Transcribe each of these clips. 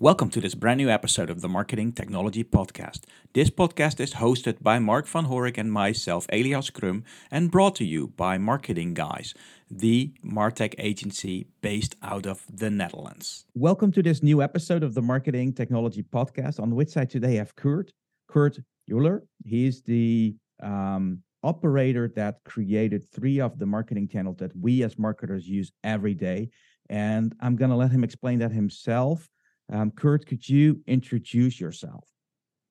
Welcome to this brand new episode of the Marketing Technology Podcast. This podcast is hosted by Mark van Horik and myself, Elias Crum, and brought to you by Marketing Guys, the Martech agency based out of the Netherlands. Welcome to this new episode of the Marketing Technology Podcast, on which I today have Kurt, Kurt Uhlir. He's the um, operator that created three of the marketing channels that we as marketers use every day. And I'm going to let him explain that himself um, Kurt, could you introduce yourself?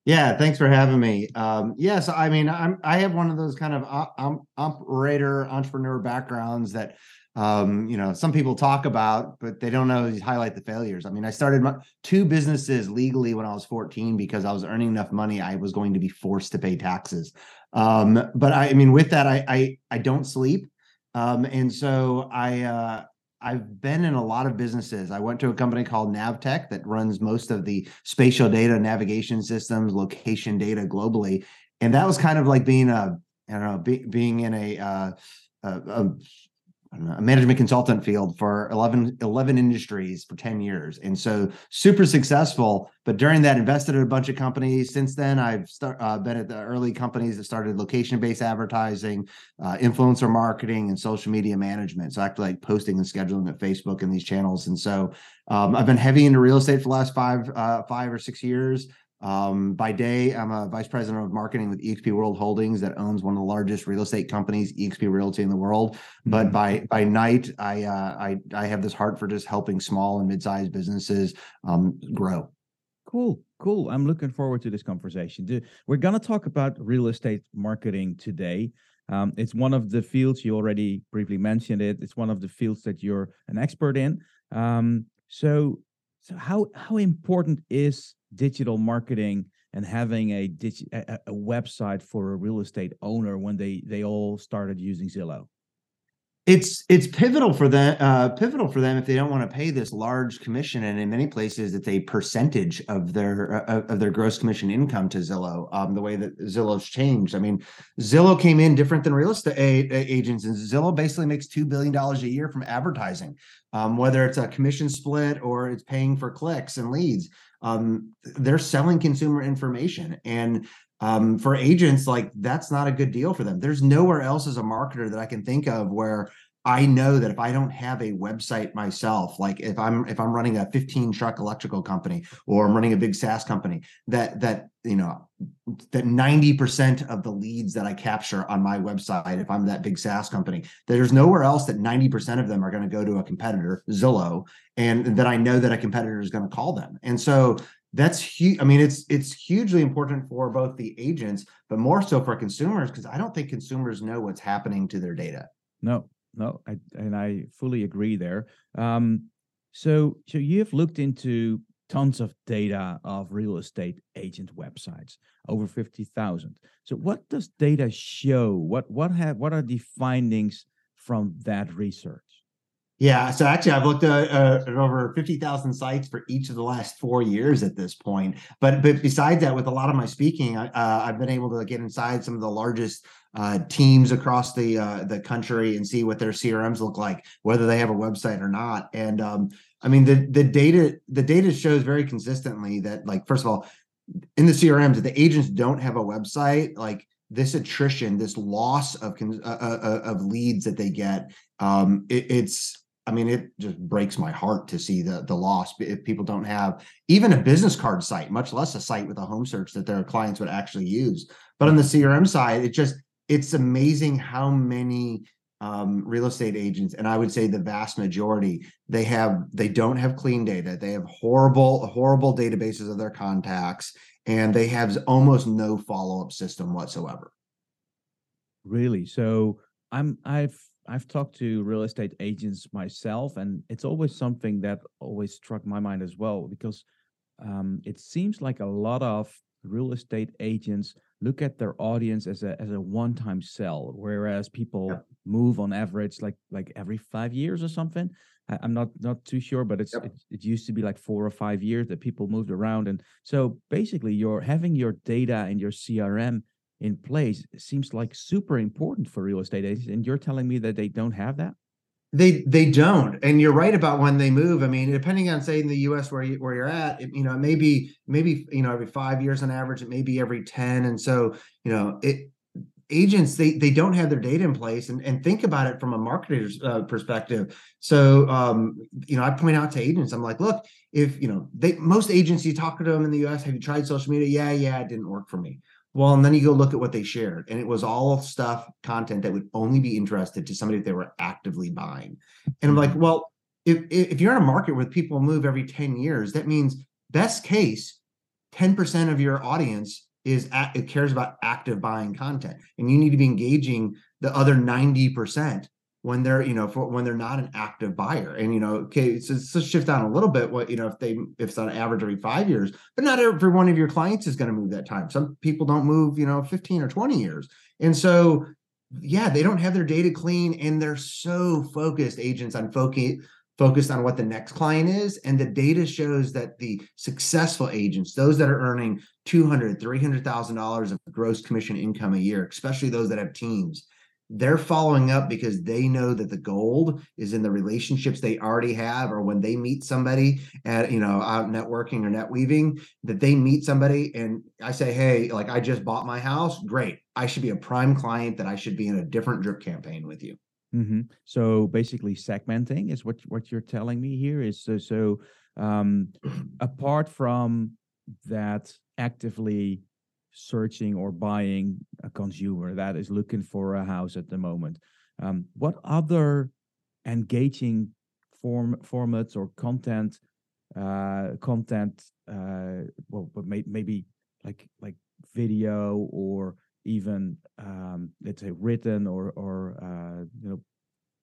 Yeah, thanks for having me. Um, yes, I mean, I'm I have one of those kind of op- operator entrepreneur backgrounds that um, you know some people talk about, but they don't know highlight the failures. I mean, I started my, two businesses legally when I was 14 because I was earning enough money I was going to be forced to pay taxes. Um, but I, I mean, with that, I I, I don't sleep, um, and so I uh, I've been in a lot of businesses. I went to a company called Navteq that runs most of the spatial data navigation systems, location data globally, and that was kind of like being a I don't know, be, being in a, uh, a, a a management consultant field for 11, 11 industries for 10 years. And so super successful. But during that, invested in a bunch of companies. Since then, I've start, uh, been at the early companies that started location based advertising, uh, influencer marketing, and social media management. So actually like posting and scheduling at Facebook and these channels. And so um, I've been heavy into real estate for the last five, uh, five or six years. Um, by day, I'm a vice president of marketing with eXp World Holdings that owns one of the largest real estate companies, eXp Realty in the world. Mm-hmm. But by by night, I uh, I I have this heart for just helping small and mid-sized businesses um, grow. Cool, cool. I'm looking forward to this conversation. We're gonna talk about real estate marketing today. Um, it's one of the fields you already briefly mentioned it. It's one of the fields that you're an expert in. Um, so, so how how important is digital marketing and having a, digi- a, a website for a real estate owner when they they all started using Zillow? It's it's pivotal for them uh, pivotal for them if they don't want to pay this large commission and in many places it's a percentage of their uh, of their gross commission income to zillow um, the way that zillow's changed. I mean zillow came in different than real estate agents and zillow basically makes $2 billion a year from advertising um, whether it's a commission split or it's paying for clicks and leads um, they're selling consumer information and um, for agents like that's not a good deal for them. There's nowhere else as a marketer that i can think of where i know that if i don't have a website myself like if i'm if i'm running a 15 truck electrical company or i'm running a big saas company that that you know that 90% of the leads that i capture on my website if i'm that big saas company there's nowhere else that 90% of them are going to go to a competitor zillow and that i know that a competitor is going to call them. And so that's huge. I mean, it's it's hugely important for both the agents, but more so for consumers because I don't think consumers know what's happening to their data. No, no, I, and I fully agree there. Um, so, so you have looked into tons of data of real estate agent websites, over fifty thousand. So, what does data show? What what have what are the findings from that research? Yeah, so actually, I've looked at, uh, at over fifty thousand sites for each of the last four years at this point. But but besides that, with a lot of my speaking, uh, I've been able to get inside some of the largest uh, teams across the uh, the country and see what their CRMs look like, whether they have a website or not. And um, I mean, the the data the data shows very consistently that, like, first of all, in the CRMs, if the agents don't have a website, like this attrition, this loss of uh, uh, of leads that they get, um, it, it's I mean, it just breaks my heart to see the the loss if people don't have even a business card site, much less a site with a home search that their clients would actually use. But on the CRM side, it just it's amazing how many um, real estate agents, and I would say the vast majority, they have they don't have clean data. They have horrible horrible databases of their contacts, and they have almost no follow up system whatsoever. Really? So I'm I've I've talked to real estate agents myself, and it's always something that always struck my mind as well because um, it seems like a lot of real estate agents look at their audience as a as a one time sell, whereas people yeah. move on average like like every five years or something. I, am not not too sure, but it's yep. it, it used to be like four or five years that people moved around, and so basically, you're having your data and your CRM in place seems like super important for real estate agents. And you're telling me that they don't have that? They they don't, and you're right about when they move. I mean, depending on say in the U.S. where you where you're at, it, you know, maybe maybe you know every five years on average, it may be every ten, and so you know it agents they they don't have their data in place and, and think about it from a marketer's uh, perspective so um, you know i point out to agents i'm like look if you know they most agents you talk to them in the us have you tried social media yeah yeah it didn't work for me well and then you go look at what they shared and it was all stuff content that would only be interested to somebody if they were actively buying and i'm like mm-hmm. well if if you're in a market where people move every 10 years that means best case 10% of your audience is at, it cares about active buying content and you need to be engaging the other 90% when they're you know for when they're not an active buyer. And you know okay so let's shift down a little bit what you know if they if it's on average every five years but not every one of your clients is going to move that time. Some people don't move you know 15 or 20 years. And so yeah they don't have their data clean and they're so focused agents on focus focused on what the next client is. And the data shows that the successful agents those that are earning 200 300000 dollars of gross commission income a year especially those that have teams they're following up because they know that the gold is in the relationships they already have or when they meet somebody at you know out networking or net weaving that they meet somebody and i say hey like i just bought my house great i should be a prime client that i should be in a different drip campaign with you Mm-hmm. So basically, segmenting is what what you're telling me here is so so. Um, apart from that, actively searching or buying a consumer that is looking for a house at the moment, um, what other engaging form formats or content uh, content uh, well, but may, maybe like like video or even um, let's say written or or uh, you know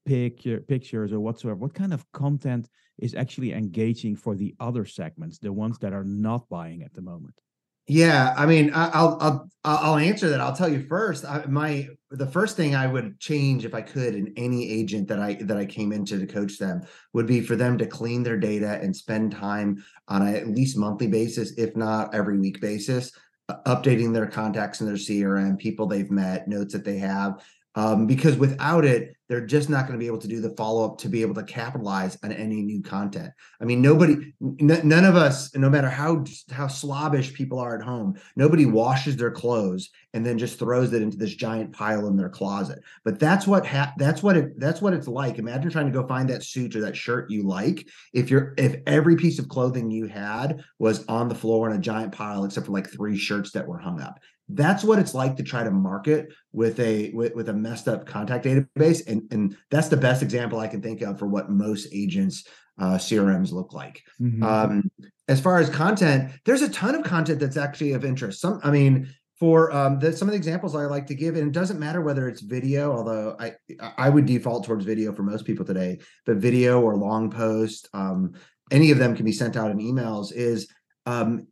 picture pictures or whatsoever what kind of content is actually engaging for the other segments the ones that are not buying at the moment yeah i mean i'll i'll i'll answer that i'll tell you first I, my the first thing i would change if i could in any agent that i that i came into to coach them would be for them to clean their data and spend time on a at least monthly basis if not every week basis updating their contacts in their CRM, people they've met, notes that they have. Um, because without it, they're just not going to be able to do the follow up to be able to capitalize on any new content. I mean, nobody, n- none of us, no matter how how slobbish people are at home, nobody washes their clothes and then just throws it into this giant pile in their closet. But that's what ha- that's what it that's what it's like. Imagine trying to go find that suit or that shirt you like. If you're if every piece of clothing you had was on the floor in a giant pile, except for like three shirts that were hung up that's what it's like to try to market with a with, with a messed up contact database and and that's the best example i can think of for what most agents uh, crms look like mm-hmm. um, as far as content there's a ton of content that's actually of interest some i mean for um, the, some of the examples I like to give, and it doesn't matter whether it's video, although I I would default towards video for most people today, but video or long post, um, any of them can be sent out in emails. Is um,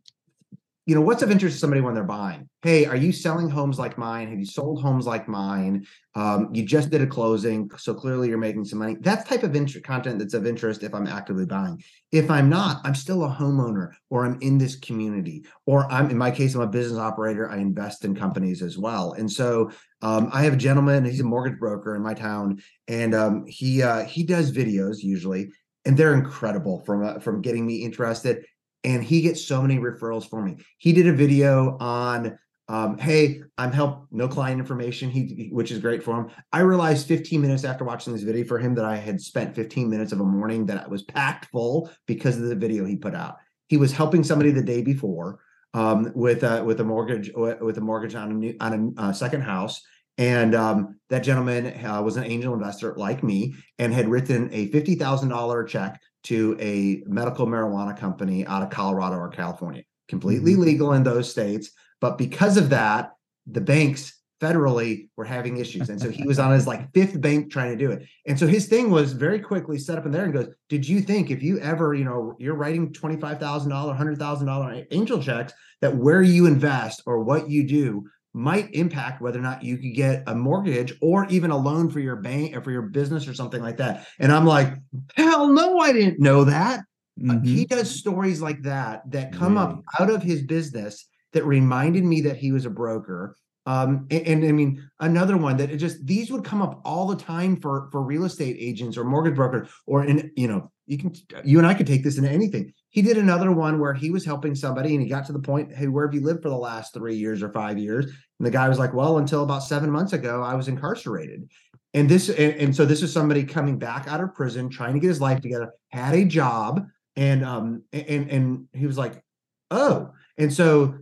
you know what's of interest to somebody when they're buying? Hey are you selling homes like mine? Have you sold homes like mine? Um, you just did a closing so clearly you're making some money. That's type of int- content that's of interest if i'm actively buying. If i'm not i'm still a homeowner or i'm in this community or i'm in my case i'm a business operator. I invest in companies as well. And so um, i have a gentleman he's a mortgage broker in my town and um, he uh, he does videos usually and they're incredible from uh, from getting me interested and he gets so many referrals for me. He did a video on um, hey, I'm help no client information, he which is great for him. I realized 15 minutes after watching this video for him that I had spent 15 minutes of a morning that I was packed full because of the video he put out. He was helping somebody the day before um, with with a mortgage with a mortgage on a new on a uh, second house. And um, that gentleman uh, was an angel investor like me and had written a $50,000 check to a medical marijuana company out of Colorado or California, completely mm-hmm. legal in those states. But because of that, the banks federally were having issues. And so he was on his like fifth bank trying to do it. And so his thing was very quickly set up in there and goes, Did you think if you ever, you know, you're writing $25,000, $100,000 angel checks, that where you invest or what you do might impact whether or not you could get a mortgage or even a loan for your bank or for your business or something like that. And I'm like, hell no, I didn't know that. Mm-hmm. Uh, he does stories like that that come up out of his business that reminded me that he was a broker Um, and, and, I mean, another one that just these would come up all the time for for real estate agents or mortgage broker or in you know, you can you and I could take this into anything. He did another one where he was helping somebody and he got to the point, hey, where have you lived for the last three years or five years? And the guy was like, Well, until about seven months ago, I was incarcerated. And this and, and so this is somebody coming back out of prison, trying to get his life together, had a job, and um and and he was like, Oh, and so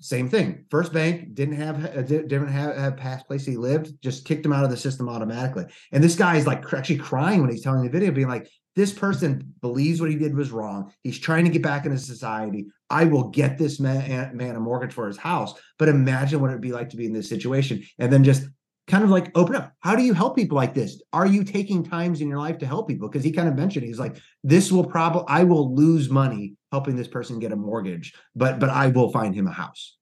same thing. First Bank didn't have uh, didn't have, have past place he lived, just kicked him out of the system automatically. And this guy is like actually crying when he's telling the video, being like, "This person believes what he did was wrong. He's trying to get back into society. I will get this man, man a mortgage for his house. But imagine what it'd be like to be in this situation, and then just kind of like open up. How do you help people like this? Are you taking times in your life to help people? Because he kind of mentioned he's like, this will probably I will lose money helping this person get a mortgage, but but I will find him a house.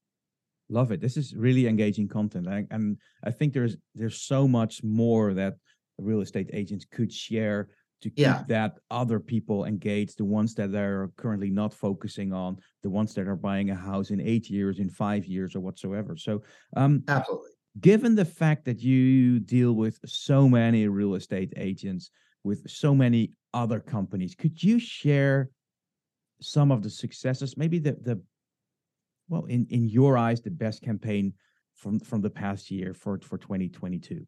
Love it. This is really engaging content, and, and I think there's there's so much more that real estate agents could share to keep yeah. that other people engaged, the ones that are currently not focusing on, the ones that are buying a house in eight years, in five years, or whatsoever. So, um, absolutely given the fact that you deal with so many real estate agents with so many other companies could you share some of the successes maybe the the well in in your eyes the best campaign from from the past year for for 2022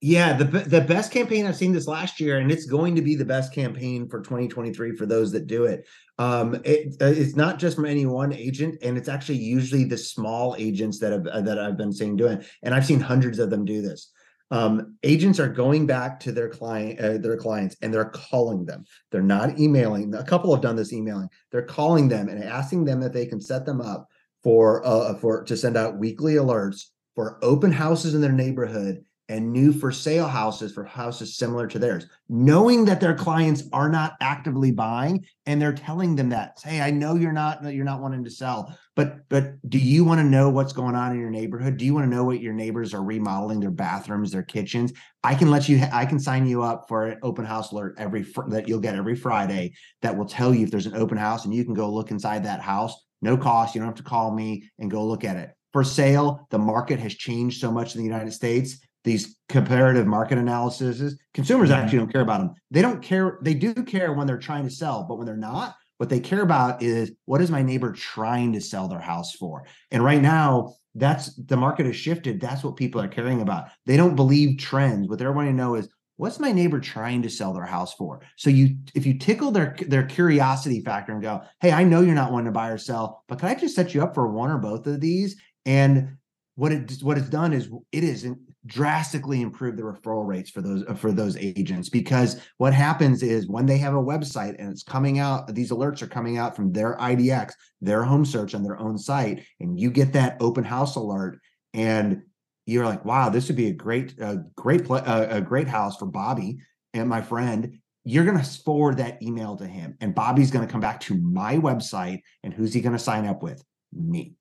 yeah, the the best campaign I've seen this last year, and it's going to be the best campaign for 2023 for those that do it. Um, it uh, it's not just from any one agent, and it's actually usually the small agents that have uh, that I've been seeing doing, and I've seen hundreds of them do this. Um, agents are going back to their client, uh, their clients, and they're calling them. They're not emailing. A couple have done this emailing. They're calling them and asking them if they can set them up for uh, for to send out weekly alerts for open houses in their neighborhood and new for sale houses for houses similar to theirs, knowing that their clients are not actively buying and they're telling them that, hey, I know you're not you're not wanting to sell, but but do you want to know what's going on in your neighborhood? Do you want to know what your neighbors are remodeling their bathrooms, their kitchens? I can let you I can sign you up for an open house alert every that you'll get every Friday that will tell you if there's an open house and you can go look inside that house. No cost. You don't have to call me and go look at it. For sale, the market has changed so much in the United States these comparative market analyses consumers mm-hmm. actually don't care about them they don't care they do care when they're trying to sell but when they're not what they care about is what is my neighbor trying to sell their house for? And right now that's the market has shifted. That's what people are caring about. They don't believe trends. What they're wanting to know is what's my neighbor trying to sell their house for? So you if you tickle their their curiosity factor and go hey i know you're not wanting to buy or sell but can i just set you up for one or both of these? And what it what it's done is it is drastically improve the referral rates for those for those agents because what happens is when they have a website and it's coming out these alerts are coming out from their IDX their home search on their own site and you get that open house alert and you're like wow this would be a great a great a great house for Bobby and my friend. You're going to forward that email to him and Bobby's going to come back to my website and who's he going to sign up with? Me.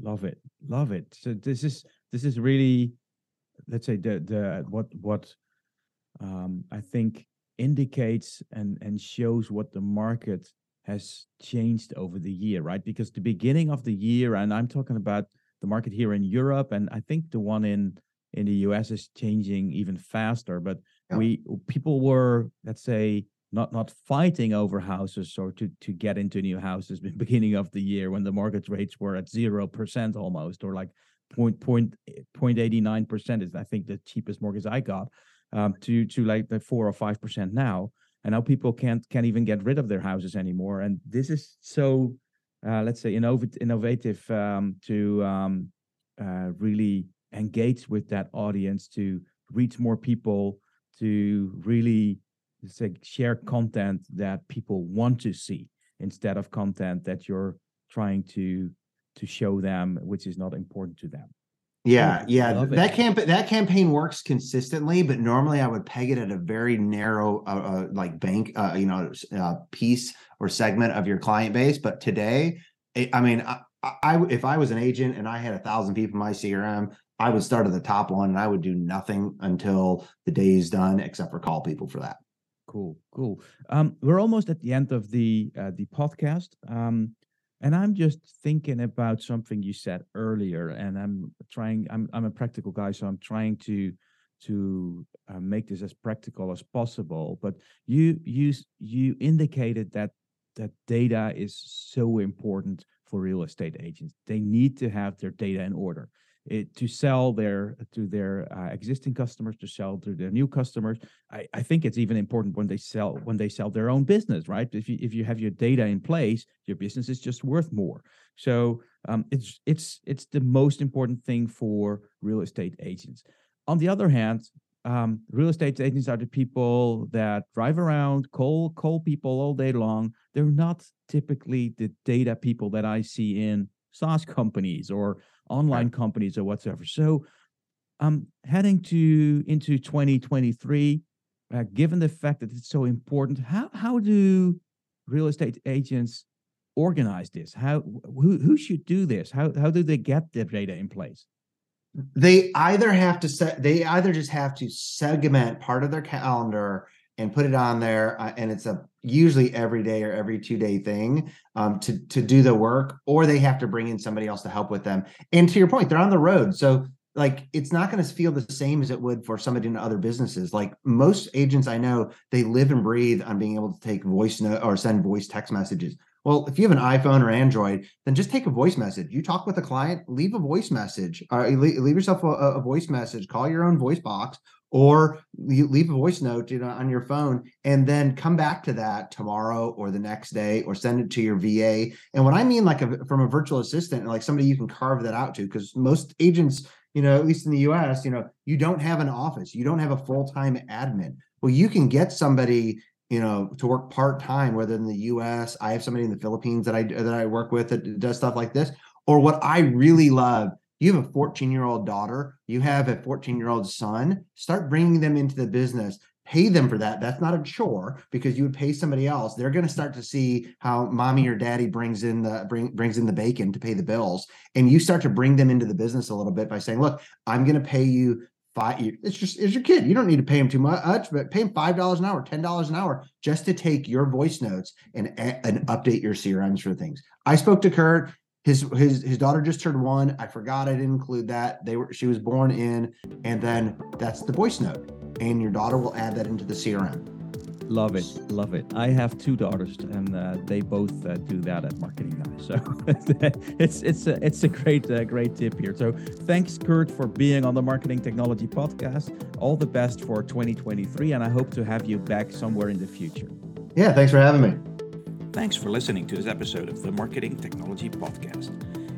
Love it. Love it. So this is this is really let's say the the what what um, I think indicates and and shows what the market has changed over the year, right? Because the beginning of the year, and I'm talking about the market here in Europe, and I think the one in in the US is changing even faster. But yeah. we people were, let's say, not not fighting over houses or to to get into new houses in the beginning of the year when the mortgage rates were at zero percent almost, or like point point point eighty nine percent is I think the cheapest mortgage I got um, to to like the four or five percent now. And now people can't can't even get rid of their houses anymore. And this is so uh, let's say innov- innovative um, to um, uh, really engage with that audience to reach more people to really say share content that people want to see instead of content that you're trying to to show them which is not important to them. Yeah yeah that camp that campaign works consistently but normally i would peg it at a very narrow uh, uh, like bank uh, you know uh, piece or segment of your client base but today i mean I, I if i was an agent and i had a thousand people in my crm i would start at the top one and i would do nothing until the day is done except for call people for that. Cool cool. Um, we're almost at the end of the uh, the podcast. Um, And I'm just thinking about something you said earlier, and I'm trying. I'm I'm a practical guy, so I'm trying to to uh, make this as practical as possible. But you you you indicated that that data is so important for real estate agents. They need to have their data in order. It, to sell their to their uh, existing customers to sell to their new customers. I, I think it's even important when they sell when they sell their own business right? If you if you have your data in place your business is just worth more. So um, it's it's it's the most important thing for real estate agents. On the other hand um, real estate agents are the people that drive around, call call people all day long. They're not typically the data people that I see in SaaS companies or online right. companies or whatsoever. So, um, heading to into 2023, uh, given the fact that it's so important, how how do real estate agents organize this? How who who should do this? How how do they get the data in place? they either have to set they either just have to segment part of their calendar and put it on there uh, and it's a usually every day or every two day thing um, to to do the work or they have to bring in somebody else to help with them and to your point they're on the road so like it's not going to feel the same as it would for somebody in other businesses like most agents i know they live and breathe on being able to take voice note or send voice text messages well, if you have an iPhone or Android, then just take a voice message. You talk with a client, leave a voice message. or leave, leave yourself a, a, voice message. Call your own voice box, or you leave a voice note you know, on your phone, and then come back to that tomorrow or the next day, or send it to your VA. And what I mean, like a, from a virtual assistant, like somebody you can carve that out to, because most agents, you know, at least in the U.S., you know, you don't have an office, you don't have a full time admin. Well, you can get somebody you know, to work part time, whether in the U.S. I have somebody in the Philippines that I that I work with that does stuff like this. Or what I really love, you have a 14 year old daughter, you have a 14 year old son. Start bringing them into the business. Pay them for that. That's not a chore because you would pay somebody else. They're going to start to see how mommy or daddy brings in the bring brings in the bacon to pay the bills, and you start to bring them into the business a little bit by saying, "Look, I'm going to pay you five it's just it's your kid you don't need to pay him too much but pay him five dollars an hour ten dollars an hour just to take your voice notes and and update your crms for things i spoke to kurt his his his daughter just turned one i forgot i didn't include that they were she was born in and then that's the voice note and your daughter will add that into the crm Love it, love it. I have two daughters, and uh, they both uh, do that at Marketing Guys. So it's it's a it's a great uh, great tip here. So thanks, Kurt, for being on the Marketing Technology Podcast. All the best for 2023, and I hope to have you back somewhere in the future. Yeah, thanks for having me. Thanks for listening to this episode of the Marketing Technology Podcast.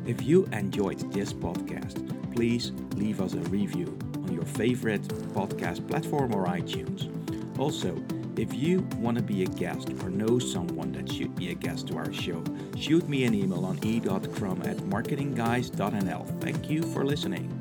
If you enjoyed this podcast, please leave us a review on your favorite podcast platform or iTunes. Also if you want to be a guest or know someone that should be a guest to our show, shoot me an email on e.crum at marketingguys.nl. Thank you for listening.